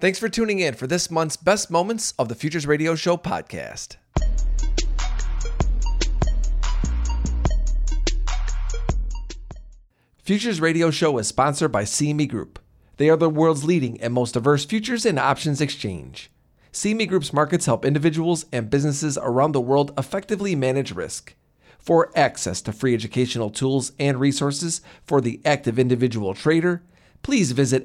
Thanks for tuning in for this month's Best Moments of the Futures Radio Show podcast. Futures Radio Show is sponsored by CME Group. They are the world's leading and most diverse futures and options exchange. CME Group's markets help individuals and businesses around the world effectively manage risk. For access to free educational tools and resources for the active individual trader, please visit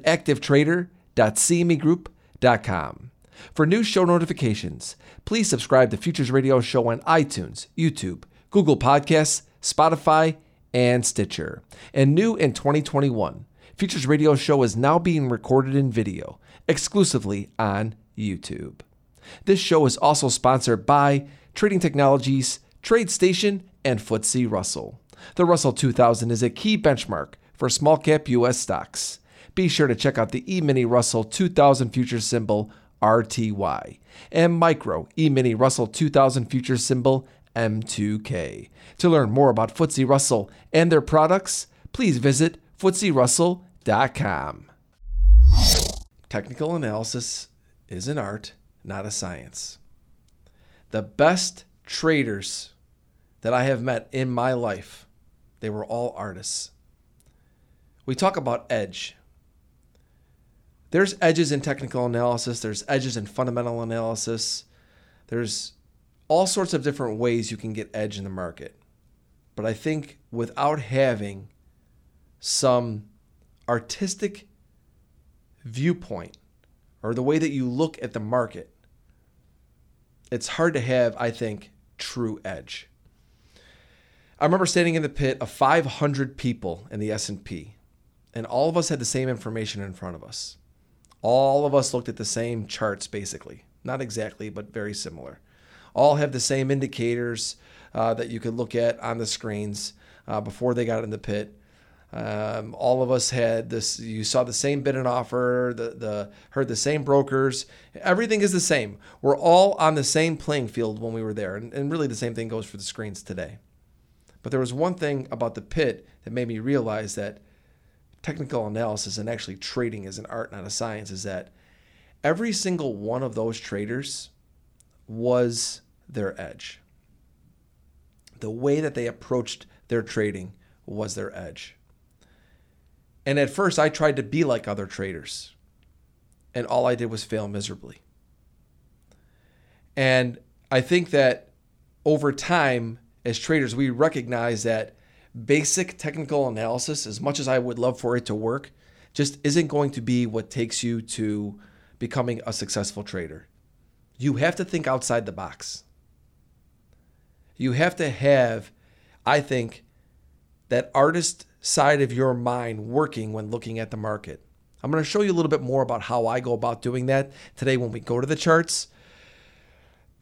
activetrader.cmegroup.com. For new show notifications, please subscribe to Futures Radio Show on iTunes, YouTube, Google Podcasts, Spotify, and Stitcher. And new in 2021, Futures Radio Show is now being recorded in video exclusively on YouTube. This show is also sponsored by Trading Technologies, TradeStation, and FTSE Russell. The Russell 2000 is a key benchmark for small cap US stocks. Be sure to check out the E-mini Russell 2000 future symbol RTY and Micro E-mini Russell 2000 future symbol M2K. To learn more about FTSE Russell and their products, please visit FTSERussell.com. Technical analysis is an art, not a science. The best traders that I have met in my life, they were all artists. We talk about edge. There's edges in technical analysis, there's edges in fundamental analysis. There's all sorts of different ways you can get edge in the market. But I think without having some artistic viewpoint or the way that you look at the market, it's hard to have, I think, true edge. I remember standing in the pit of 500 people in the S&P, and all of us had the same information in front of us. All of us looked at the same charts, basically. Not exactly, but very similar all have the same indicators uh, that you could look at on the screens uh, before they got in the pit. Um, all of us had this. You saw the same bid and offer. The the heard the same brokers. Everything is the same. We're all on the same playing field when we were there, and, and really the same thing goes for the screens today. But there was one thing about the pit that made me realize that technical analysis and actually trading is an art, not a science. Is that every single one of those traders was their edge. The way that they approached their trading was their edge. And at first, I tried to be like other traders, and all I did was fail miserably. And I think that over time, as traders, we recognize that basic technical analysis, as much as I would love for it to work, just isn't going to be what takes you to becoming a successful trader. You have to think outside the box. You have to have, I think, that artist side of your mind working when looking at the market. I'm going to show you a little bit more about how I go about doing that today when we go to the charts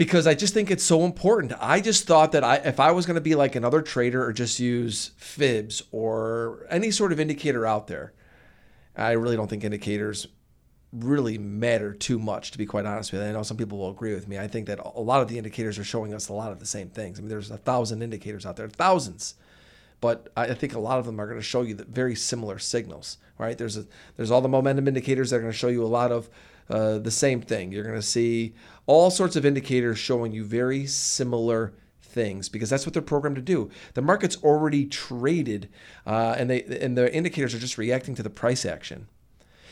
because I just think it's so important. I just thought that I if I was going to be like another trader or just use fibs or any sort of indicator out there, I really don't think indicators really matter too much, to be quite honest with you. I know some people will agree with me. I think that a lot of the indicators are showing us a lot of the same things. I mean, there's a thousand indicators out there, thousands, but I think a lot of them are going to show you very similar signals. Right? There's a, there's all the momentum indicators that are going to show you a lot of uh, the same thing. You're going to see all sorts of indicators showing you very similar things because that's what they're programmed to do. The market's already traded, uh, and they and the indicators are just reacting to the price action.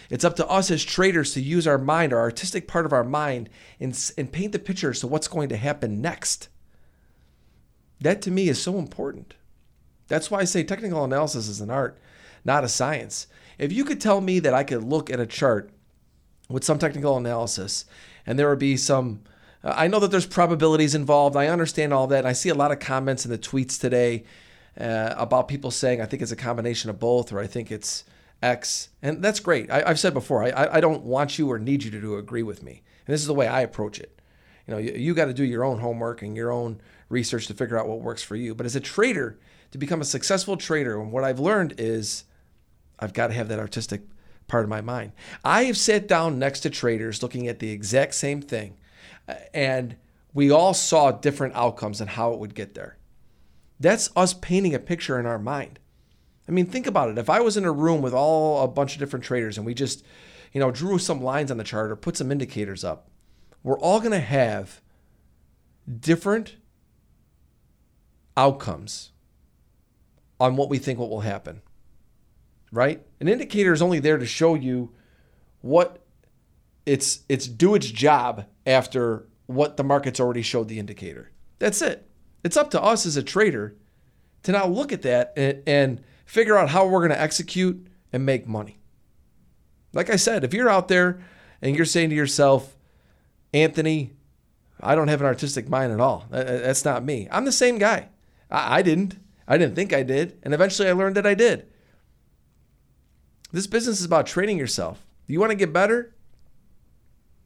It's up to us as traders to use our mind, our artistic part of our mind, and, and paint the picture so what's going to happen next. That to me is so important. That's why I say technical analysis is an art, not a science. If you could tell me that I could look at a chart with some technical analysis and there would be some I know that there's probabilities involved. I understand all that. I see a lot of comments in the tweets today uh, about people saying I think it's a combination of both, or I think it's X, and that's great. I, have said before, I, I don't want you or need you to, to agree with me, and this is the way I approach it. You know, you, you got to do your own homework and your own research to figure out what works for you. But as a trader, to become a successful trader, and what I've learned is I've got to have that artistic part of my mind. I have sat down next to traders looking at the exact same thing, uh, and we all saw different outcomes and how it would get there. That's us painting a picture in our mind. I mean, think about it. If I was in a room with all a bunch of different traders and we just, you know, drew some lines on the chart or put some indicators up. We're all going to have different outcomes on what we think what will happen. Right? An indicator is only there to show you what it's it's do its job after what the market's already showed the indicator. That's it. It's up to us as a trader to now look at that and, and figure out how we're going to execute and make money. Like I said, if you're out there and you're saying to yourself, Anthony, I don't have an artistic mind at all. That's not me. I'm the same guy. I, didn't. I didn't think I did. And eventually I learned that I did. This business is about training yourself. You want to get better?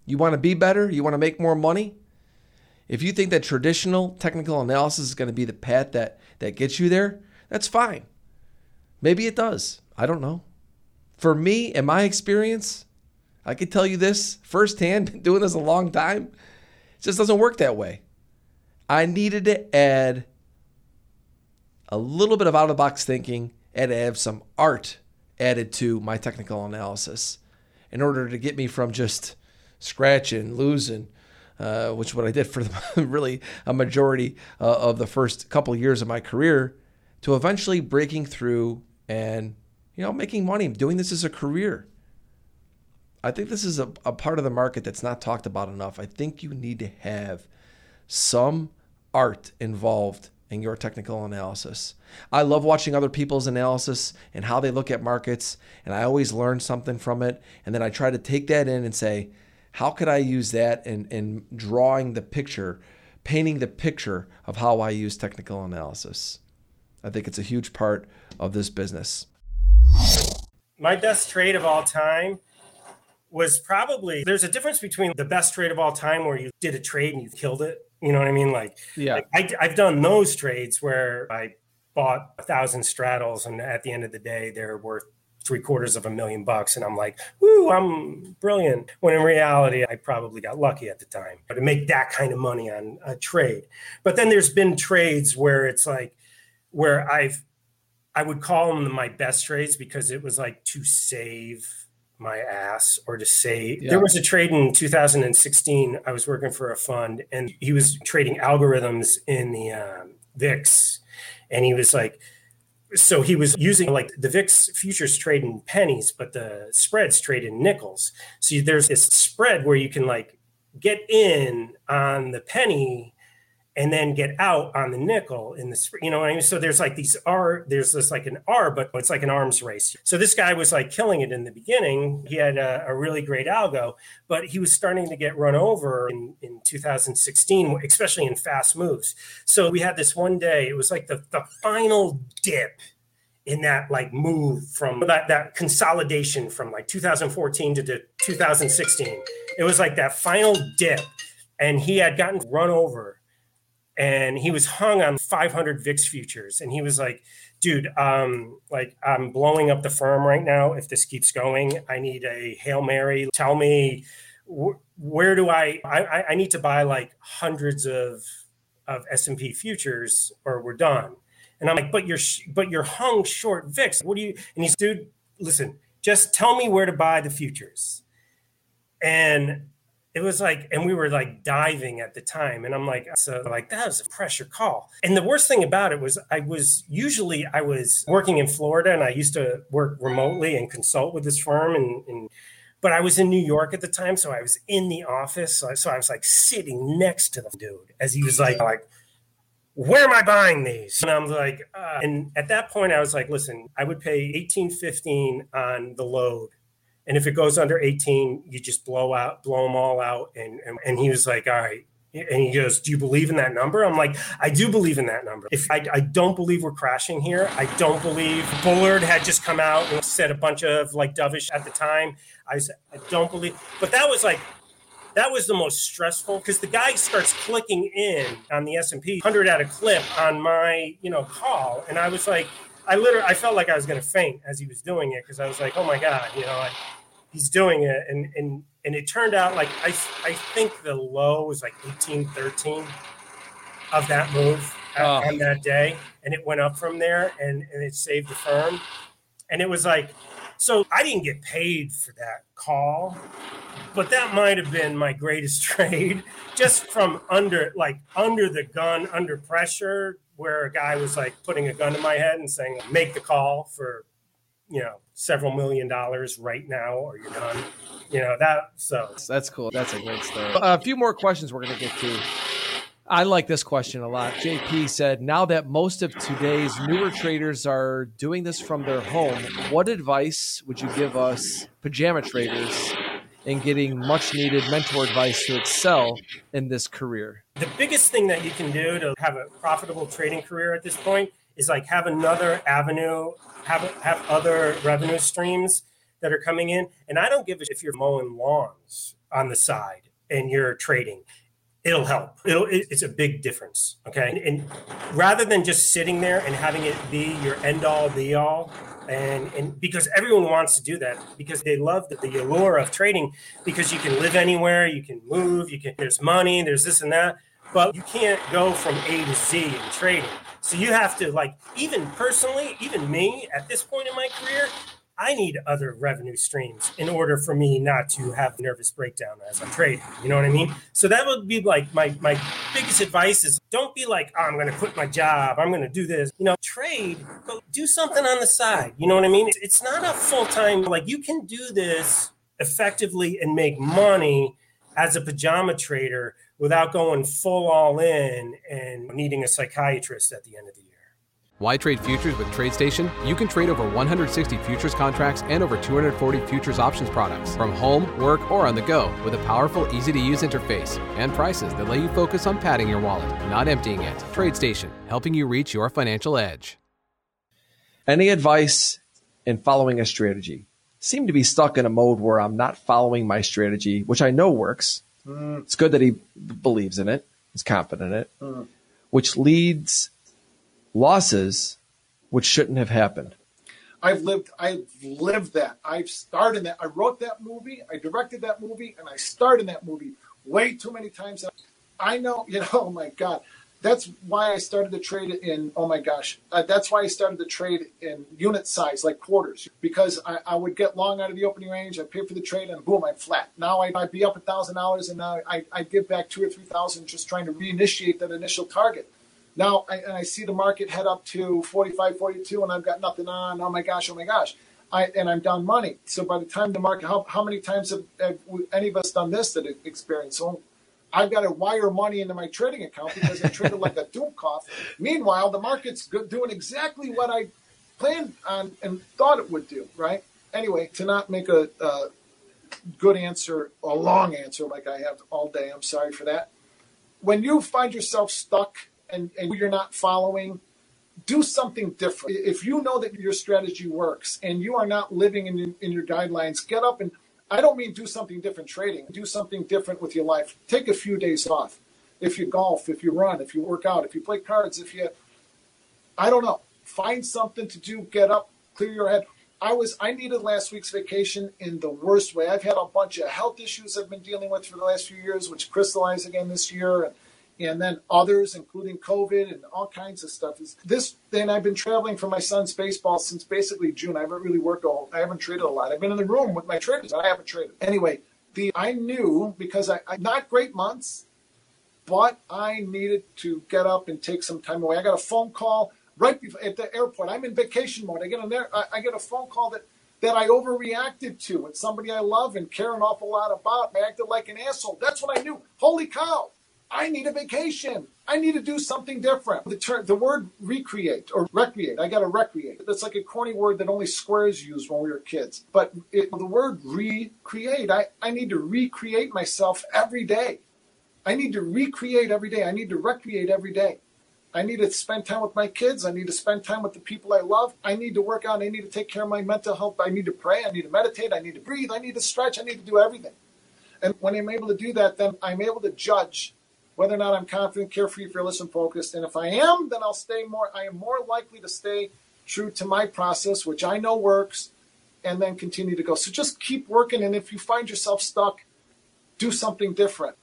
You want to be better? You want to make more money? If you think that traditional technical analysis is going to be the path that, that gets you there, that's fine. Maybe it does. I don't know. For me, in my experience, I can tell you this firsthand, been doing this a long time. It just doesn't work that way. I needed to add a little bit of out of the box thinking and have some art added to my technical analysis in order to get me from just scratching, losing, uh, which what I did for the, really a majority uh, of the first couple of years of my career, to eventually breaking through and you know making money, doing this as a career. I think this is a, a part of the market that's not talked about enough. I think you need to have some art involved in your technical analysis. I love watching other people's analysis and how they look at markets, and I always learn something from it. And then I try to take that in and say, how could I use that in, in drawing the picture, painting the picture of how I use technical analysis? I think it's a huge part of this business. My best trade of all time was probably there's a difference between the best trade of all time where you did a trade and you killed it. You know what I mean? Like, yeah, like I, have done those trades where I bought a thousand straddles and at the end of the day they're worth three quarters of a million bucks. And i'm like whoo i'm brilliant. When in reality i probably got lucky at the time but to make that kind of money on a trade. But then there's been trades where it's like where i've i would call them my best trades because it was like to save my ass or to say yeah. there was a trade in 2016 i was working for a fund and he was trading algorithms in the um, vix and he was like so he was using like the vix futures trade in pennies but the spreads trade in nickels so there's this spread where you can like get in on the penny and then get out on the nickel in the you know I mean? so there's like these r there's this like an r but it's like an arms race. So this guy was like killing it in the beginning. He had a, a really great algo but he was starting to get run over in, in 2016 especially in fast moves. So we had this one day it was like the, the final dip in that like move from that, that consolidation from like 2014 to 2016 it was like that final dip and he had gotten run over and he was hung on 500 VIX futures. And he was like, dude, um, like I'm blowing up the firm right now. If this keeps going, I need a Hail Mary. Tell me wh- where do I, I, I need to buy like hundreds of, of S&P futures or we're done. And I'm like, but you're, but you're hung short VIX. What do you, and he's, dude, listen, just tell me where to buy the futures. And it was like, and we were like diving at the time. And I'm like, so like, that was a pressure call. And the worst thing about it was I was usually, I was working in Florida and I used to work remotely and consult with this firm and, and but I was in New York at the time, so I was in the office. So I, so I was like sitting next to the dude as he was like, like, where am I buying these? And I'm like, uh, and at that point, I was like, listen, I would pay 1815 on the load and if it goes under 18, you just blow out, blow them all out. And, and, and he was like, all right. And he goes, do you believe in that number? I'm like, I do believe in that number. If I, I don't believe we're crashing here, I don't believe Bullard had just come out and said a bunch of like dovish at the time. I said, I don't believe, but that was like, that was the most stressful because the guy starts clicking in on the S&P 100 at a clip on my, you know, call. And I was like, I literally, I felt like I was going to faint as he was doing it because I was like, oh my God, you know, I, he's doing it. And, and, and it turned out like, I, I think the low was like 18, 13 of that move oh. on that day. And it went up from there and, and it saved the firm. And it was like, So I didn't get paid for that call, but that might have been my greatest trade just from under, like under the gun, under pressure, where a guy was like putting a gun to my head and saying, make the call for, you know, several million dollars right now or you're done. You know, that, so. That's cool. That's a great story. A few more questions we're to get to. I like this question a lot. JP said, Now that most of today's newer traders are doing this from their home, what advice would you give us, pajama traders, in getting much needed mentor advice to excel in this career? The biggest thing that you can do to have a profitable trading career at this point is like have another avenue, have, have other revenue streams that are coming in. And I don't give a if you're mowing lawns on the side and you're trading it'll help. It'll, it's a big difference. Okay. And, and, rather than just sitting there and having it be your end all be all, and, and because everyone wants to do that because they love the, the allure of trading because you can live anywhere, you can move, you can, there's money, there's this and that, but you can't go from A to Z in trading. So you have to like, even personally, even me at this point in my career, I need other revenue streams in order for me not to have nervous breakdown as I'm trading. You know what I mean? So that would be like my my biggest advice is don't be like, oh, I'm going to quit my job. I'm going to do this. You know, trade, but do something on the side. You know what I mean? It's not a full time. Like you can do this effectively and make money as a pajama trader without going full all in and needing a psychiatrist at the end of the. Why trade futures with TradeStation? You can trade over 160 futures contracts and over 240 futures options products from home, work, or on the go with a powerful, easy to use interface and prices that let you focus on padding your wallet, not emptying it. TradeStation, helping you reach your financial edge. Any advice in following a strategy? Seem to be stuck in a mode where I'm not following my strategy, which I know works. Mm. It's good that he believes in it, he's confident in it, mm. which leads losses which shouldn't have happened. I've lived I've lived that. I've starred in that. I wrote that movie, I directed that movie, and I starred in that movie way too many times. I know, you know, oh my God. That's why I started to trade in, oh my gosh, uh, that's why I started to trade in unit size, like quarters, because I, I, would get long out of the opening range, I'd pay for the trade, and boom, I'm flat. Now I, would be up a $1,000, and now I, I'd give back two or 3000 just trying to reinitiate that initial target. Now I, and I see the market head up to 45, 42, and I've got nothing on. Oh my gosh, oh my gosh. I, and I'm down money. So by the time the market, how, how many times have, have any of us done this that experience? So oh, I've got to wire money into my trading account because I traded like a Doomkoff. Meanwhile, the market's doing exactly what I planned on and thought it would do, right? Anyway, to not make a, a good answer, a long answer like I have all day, I'm sorry for that. When you find yourself stuck and, and you're not following, do something different. If you know that your strategy works and you are not living in, in your guidelines, get up and I don't mean do something different trading. Do something different with your life. Take a few days off. If you golf, if you run, if you work out, if you play cards, if you, I don't know, find something to do. Get up, clear your head. I was I needed last week's vacation in the worst way. I've had a bunch of health issues I've been dealing with for the last few years, which crystallized again this year. And and then others, including COVID and all kinds of stuff. Is this? Then I've been traveling for my son's baseball since basically June. I haven't really worked all. I haven't traded a lot. I've been in the room with my traders. I haven't traded anyway. The I knew because I, I not great months, but I needed to get up and take some time away. I got a phone call right before, at the airport. I'm in vacation mode. I get there. I, I get a phone call that that I overreacted to. It's somebody I love and care an awful lot about. I acted like an asshole. That's what I knew. Holy cow! I need a vacation. I need to do something different. The, ter- the word recreate or recreate, I got to recreate. That's like a corny word that only squares used when we were kids. But it, the word recreate, I, I need to recreate myself every day. I need to recreate every day. I need to recreate every day. I need to spend time with my kids. I need to spend time with the people I love. I need to work out. I need to take care of my mental health. I need to pray. I need to meditate. I need to breathe. I need to stretch. I need to do everything. And when I'm able to do that, then I'm able to judge whether or not I'm confident, carefree, fearless, and focused. And if I am, then I'll stay more, I am more likely to stay true to my process, which I know works, and then continue to go. So just keep working. And if you find yourself stuck, do something different.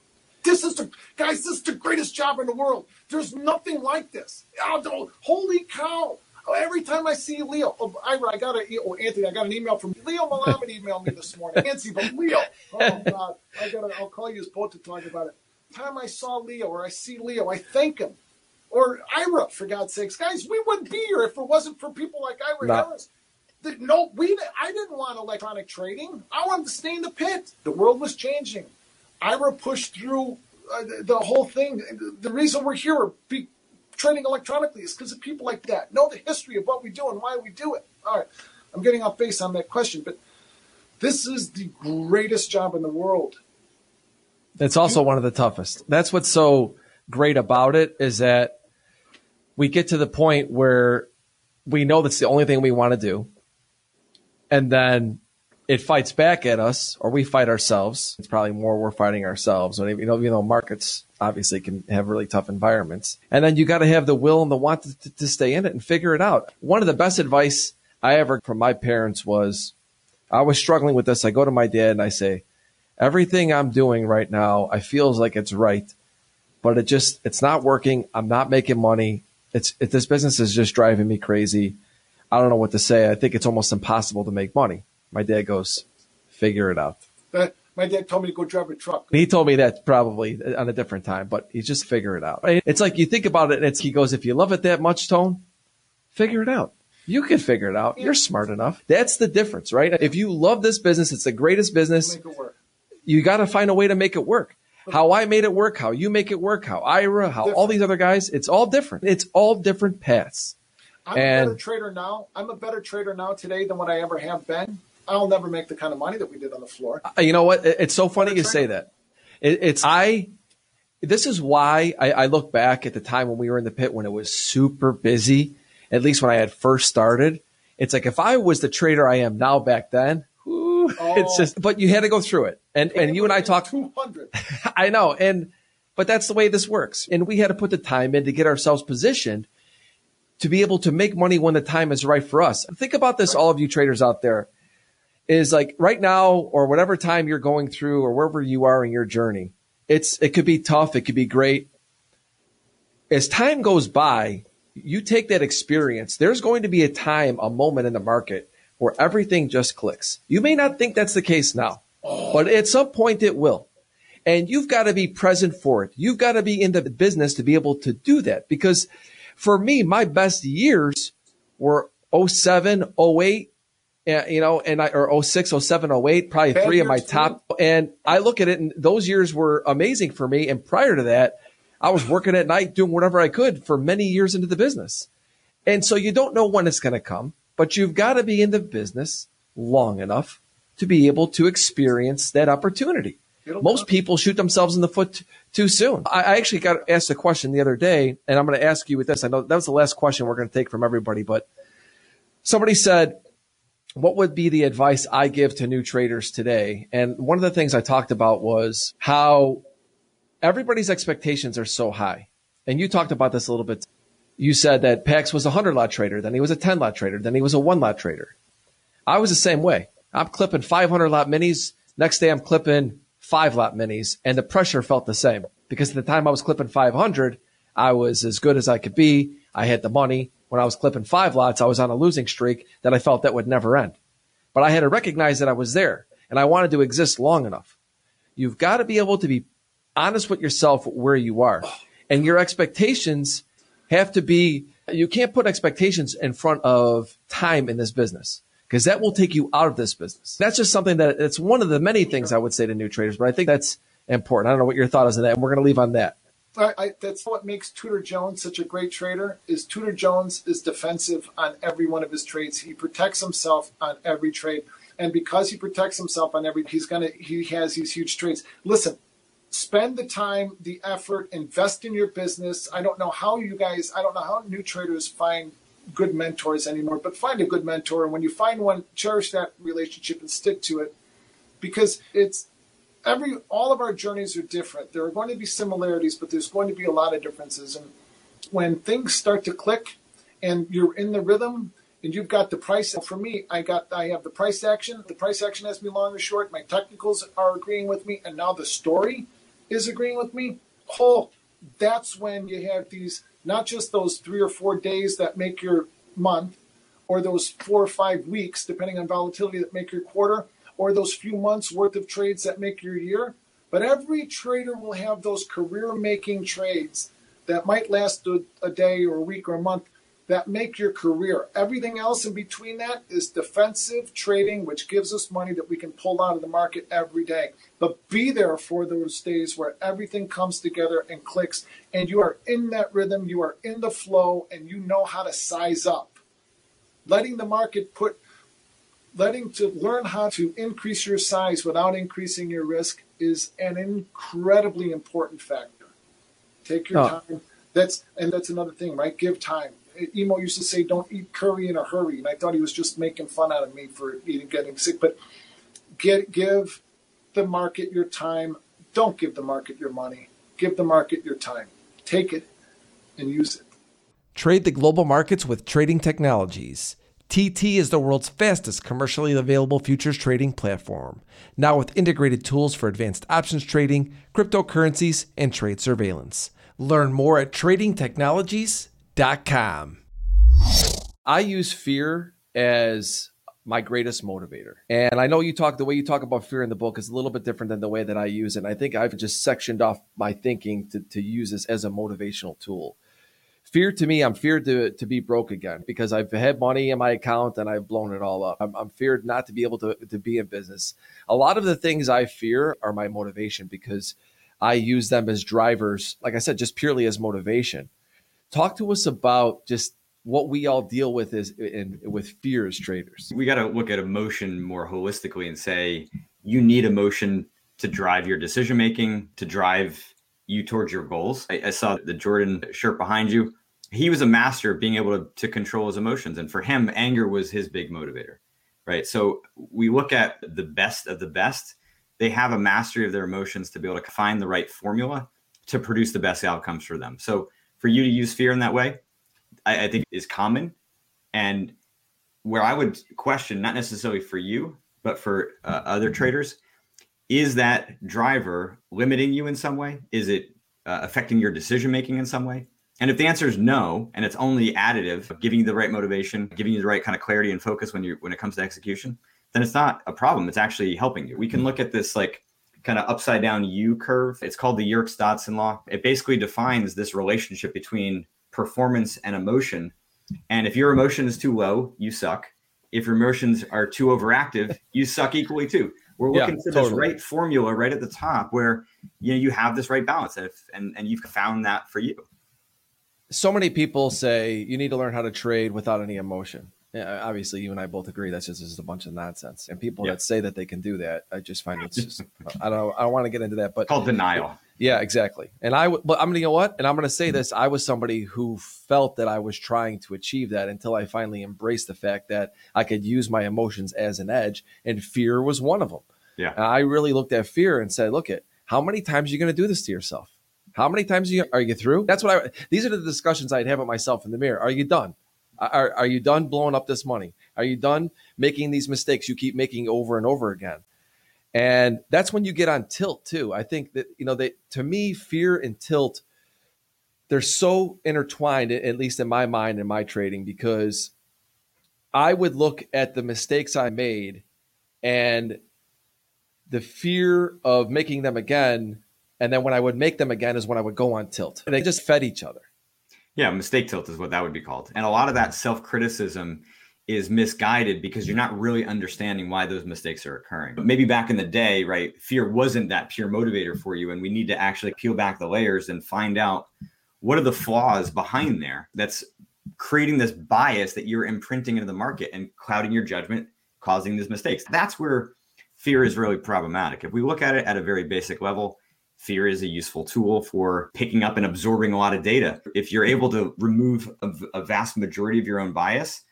This is the, guys, this is the greatest job in the world. There's nothing like this. Oh, holy cow. Every time I see Leo, oh, I got a, oh, Anthony, I got an email from Leo Melamed emailed me this morning. Nancy, but Leo, oh God, I got I'll call you both to talk about it. Time I saw Leo or I see Leo, I thank him. Or Ira, for God's sakes, guys, we wouldn't be here if it wasn't for people like Ira no. Harris. The, no, we. I didn't want electronic trading. I wanted to stay in the pit. The world was changing. Ira pushed through uh, the, the, whole thing. The reason we're here, be, trading electronically is because of people like that. Know the history of what we do and why we do it. All right, I'm getting off base on that question, but this is the greatest job in the world. It's also one of the toughest. That's what's so great about it is that we get to the point where we know that's the only thing we want to do. And then it fights back at us or we fight ourselves. It's probably more we're fighting ourselves. You know, even though markets obviously can have really tough environments. And then you got to have the will and the want to, to, stay in it and figure it out. One of the best advice I ever from my parents was I was struggling with this. I go to my dad and I say, everything I'm doing right now, I feels like it's right, but it just, it's not working. I'm not making money. It's, it, this business is just driving me crazy. I don't know what to say. I think it's almost impossible to make money. My dad goes, figure it out. My dad told me to go drive a truck. He told me that probably on a different time, but he just figure it out. It's like you think about it, and it's he goes, if you love it that much, Tone, figure it out. You can figure it out. You're smart enough. That's the difference, right? If you love this business, it's the greatest business. You got to find a way to make it work. How I made it work, how you make it work, how Ira, how different. all these other guys, it's all different. It's all different paths. I'm and, a better trader now. I'm a better trader now today than what I ever have been I'll never make the kind of money that we did on the floor. Uh, you know what? It's so funny you say that. It, it's I. This is why I, I look back at the time when we were in the pit when it was super busy. At least when I had first started, it's like if I was the trader I am now back then, oh. it's just. But you had to go through it, and and you and I talked. Two hundred. I know, and but that's the way this works, and we had to put the time in to get ourselves positioned to be able to make money when the time is right for us. Think about this, all of you traders out there is like right now or whatever time you're going through or wherever you are in your journey. It's it could be tough, it could be great. As time goes by, you take that experience. There's going to be a time, a moment in the market where everything just clicks. You may not think that's the case now, but at some point it will. And you've got to be present for it. You've got to be in the business to be able to do that. Because for me, my best years were 07, 08, eh, you know, and I, or 06, 07, 08, probably Bad three of my top. Too. And I look at it and those years were amazing for me. And prior to that, I was working at night doing whatever I could for many years into the business. And so you don't know when it's going to come, but you've got to be in the business long enough to be able to experience that opportunity. It'll Most come. people shoot themselves in the foot t- too soon. I, I actually got asked a question the other day, and I'm going to ask you with this. I know that was the last question we're going to take from everybody, but somebody said, what would be the advice I give to new traders today? And one of the things I talked about was how everybody's expectations are so high. And you talked about this a little bit. You said that Pax was a 100 lot trader, then he was a 10 lot trader, then he was a one lot trader. I was the same way. I'm clipping 500 lot minis. Next day I'm clipping five lot minis and the pressure felt the same because at the time I was clipping 500, I was as good as I could be. I had the money when I was clipping five lots, I was on a losing streak that I felt that would never end. But I had to recognize that I was there and I wanted to exist long enough. You've got to be able to be honest with yourself where you are and your expectations have to be, you can't put expectations in front of time in this business because that will take you out of this business. That's just something that it's one of the many things I would say to new traders, but I think that's important. I don't know what your thought is on that. And we're going to leave on that. I, I, that's what makes Tudor Jones such a great trader. Is Tudor Jones is defensive on every one of his trades. He protects himself on every trade, and because he protects himself on every, he's gonna he has these huge trades. Listen, spend the time, the effort, invest in your business. I don't know how you guys, I don't know how new traders find good mentors anymore, but find a good mentor, and when you find one, cherish that relationship and stick to it, because it's every all of our journeys are different. There are going to be similarities, but there's going to be a lot of differences. And when things start to click, and you're in the rhythm, and you've got the price. For me, I got I have the price action. The price action has me long or short. My technicals are agreeing with me, and now the story is agreeing with me. Oh, that's when you have these not just those three or four days that make your month, or those four or five weeks, depending on volatility, that make your quarter, or those few months worth of trades that make your year. But every trader will have those career making trades that might last a, a, day or a week or a month that make your career. Everything else in between that is defensive trading, which gives us money that we can pull out of the market every day. But be there for those days where everything comes together and clicks, and you are in that rhythm, you are in the flow, and you know how to size up. Letting the market put, letting to learn how to increase your size without increasing your risk is an incredibly important factor. Take your oh. time. That's and that's another thing, right? Give time. Emo used to say, "Don't eat curry in a hurry," and I thought he was just making fun out of me for eating, getting sick. But get give the market your time. Don't give the market your money. Give the market your time. Take it and use it. Trade the global markets with Trading Technologies. TT is the world's fastest commercially available futures trading platform, now with integrated tools for advanced options trading, cryptocurrencies, and trade surveillance. Learn more at tradingtechnologies.com. I use fear as my greatest motivator. And I know you talk the way you talk about fear in the book is a little bit different than the way that I use it. And I think I've just sectioned off my thinking to, to use this as a motivational tool fear to me, I'm feared to to be broke again because I've had money in my account and I've blown it all up. I'm, I'm feared not to be able to to be in business. A lot of the things I fear are my motivation because I use them as drivers. Like I said, just purely as motivation. Talk to us about just what we all deal with is with fear as traders. We got to look at emotion more holistically and say you need emotion to drive your decision making, to drive you towards your goals. I, I, saw the Jordan shirt behind you he was a master of being able to, to control his emotions. And for him, anger was his big motivator, right? So we look at the best of the best. They have a mastery of their emotions to be able to find the right formula to produce the best outcomes for them. So for you to use fear in that way, I, I think is common. And where I would question, not necessarily for you, but for uh, other traders, is that driver limiting you in some way? Is it uh, affecting your decision making in some way? And if the answer is no, and it's only additive, giving you the right motivation, giving you the right kind of clarity and focus when you when it comes to execution, then it's not a problem. It's actually helping you. We can look at this like kind of upside down U curve. It's called the Yerkes Dodson law. It basically defines this relationship between performance and emotion. And if your emotion is too low, you suck. If your emotions are too overactive, you suck equally too. We're looking yeah, for totally. this right formula right at the top where you know you have this right balance and, if, and and you've found that for you so many people say you need to learn how to trade without any emotion. Yeah, obviously, you and I both agree that's just, just a bunch of nonsense. And people yeah. that say that they can do that, I just find it's just I don't I don't want to get into that, but called denial. Yeah, exactly. And I but I'm gonna you know what? And I'm gonna say mm-hmm. this: I was somebody who felt that I was trying to achieve that until I finally embraced the fact that I could use my emotions as an edge, and fear was one of them. Yeah, and I really looked at fear and said, "Look, at how many times are you going to do this to yourself? How many times are you, are you through? That's what I. These are the discussions I'd have with myself in the mirror. Are you done? Are, are you done blowing up this money? Are you done making these mistakes you keep making over and over again? And that's when you get on tilt too. I think that you know that to me, fear and tilt, they're so intertwined, at least in my mind and my trading, because I would look at the mistakes I made and the fear of making them again and then when I would make them again is when I would go on tilt. And they just fed each other. Yeah, mistake tilt is what that would be called. And a lot of that mm. self criticism is misguided because you're mm. not really understanding why those mistakes are occurring. But maybe back in the day, right, fear wasn't that pure motivator for you. And we need to actually peel back the layers and find out what are the flaws behind there that's creating this bias that you're imprinting into the market and clouding your judgment, causing these mistakes. That's where fear is really problematic. If we look at it at a very basic level, fear is a useful tool for picking up and absorbing a lot of data. If you're able to remove a, a, vast majority of your own bias,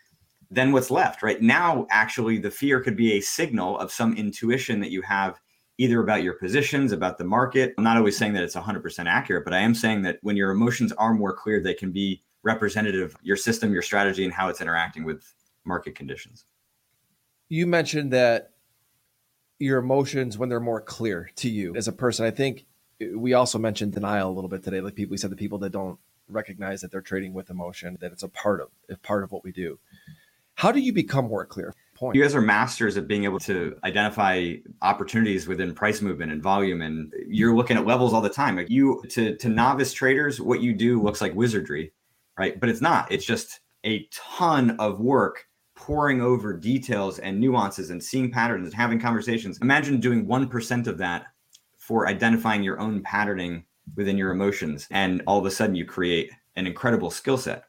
then what's left, right? Now, actually, the fear could be a signal of some intuition that you have either about your positions, about the market. I'm not always saying that it's 100% accurate, but I am saying that when your emotions are more clear, they can be representative of your system, your strategy, and how it's interacting with market conditions. You mentioned that your emotions, when they're more clear to you as a person, I think we also mentioned denial a little bit today. Like people, we said the people that don't recognize that they're trading with emotion, that it's a part of a part of what we do. How do you become more clear? Point. You guys are masters at being able to identify opportunities within price movement and volume, and you're looking at levels all the time. Like you to to novice traders, what you do looks like wizardry, right? But it's not. It's just a ton of work pouring over details and nuances and seeing patterns and having conversations. Imagine doing 1% of that for identifying your own patterning within your emotions. And all of a sudden, you create an incredible skill set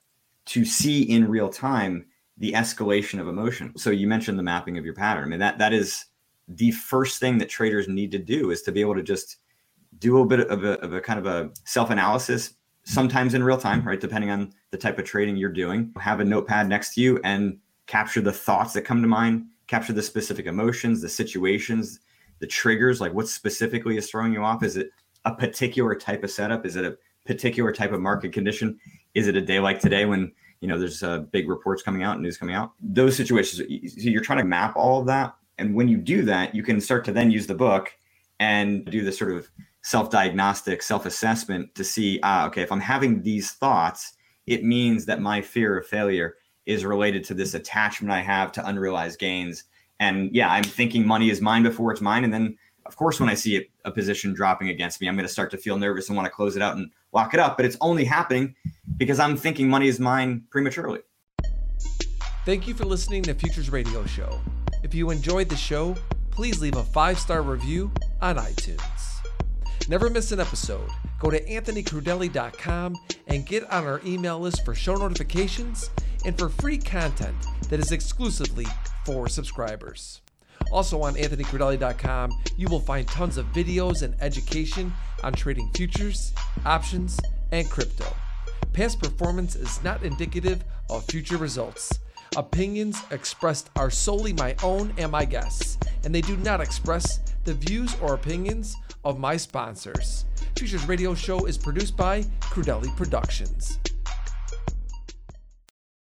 to see in real time the escalation of emotion. So you mentioned the mapping of your pattern. I mean, that that is the first thing that traders need to do is to be able to just do a bit of a, of a kind of a self-analysis sometimes in real time right depending on the type of trading you're doing have a notepad next to you and capture the thoughts that come to mind capture the specific emotions the situations the triggers like what specifically is throwing you off? Is it a particular type of setup? Is it a particular type of market condition? Is it a day like today when you know there's uh, big reports coming out news coming out? Those situations so you're trying to map all of that and when you do that you can start to then use the book and do the sort of self-diagnostic self-assessment to see ah okay if i'm having these thoughts it means that my fear of failure is related to this attachment i have to unrealized gains and yeah i'm thinking money is mine before it's mine and then of course when i see a, a position dropping against me i'm going to start to feel nervous and want to close it out and lock it up but it's only happening because i'm thinking money is mine prematurely Thank you for listening to Futures Radio Show. If you enjoyed the show, please leave a five star review on iTunes. Never miss an episode. Go to anthonycrudele.com and get on our email list for show notifications and for free content that is exclusively for subscribers. Also on anthonycrudele.com, you will find tons of videos and education on trading futures, options, and crypto. Past performance is not indicative of future results. Opinions expressed are solely my own and my guests, and they do not express the views or opinions of my sponsors. Futures Radio Show is produced by Crudele Productions.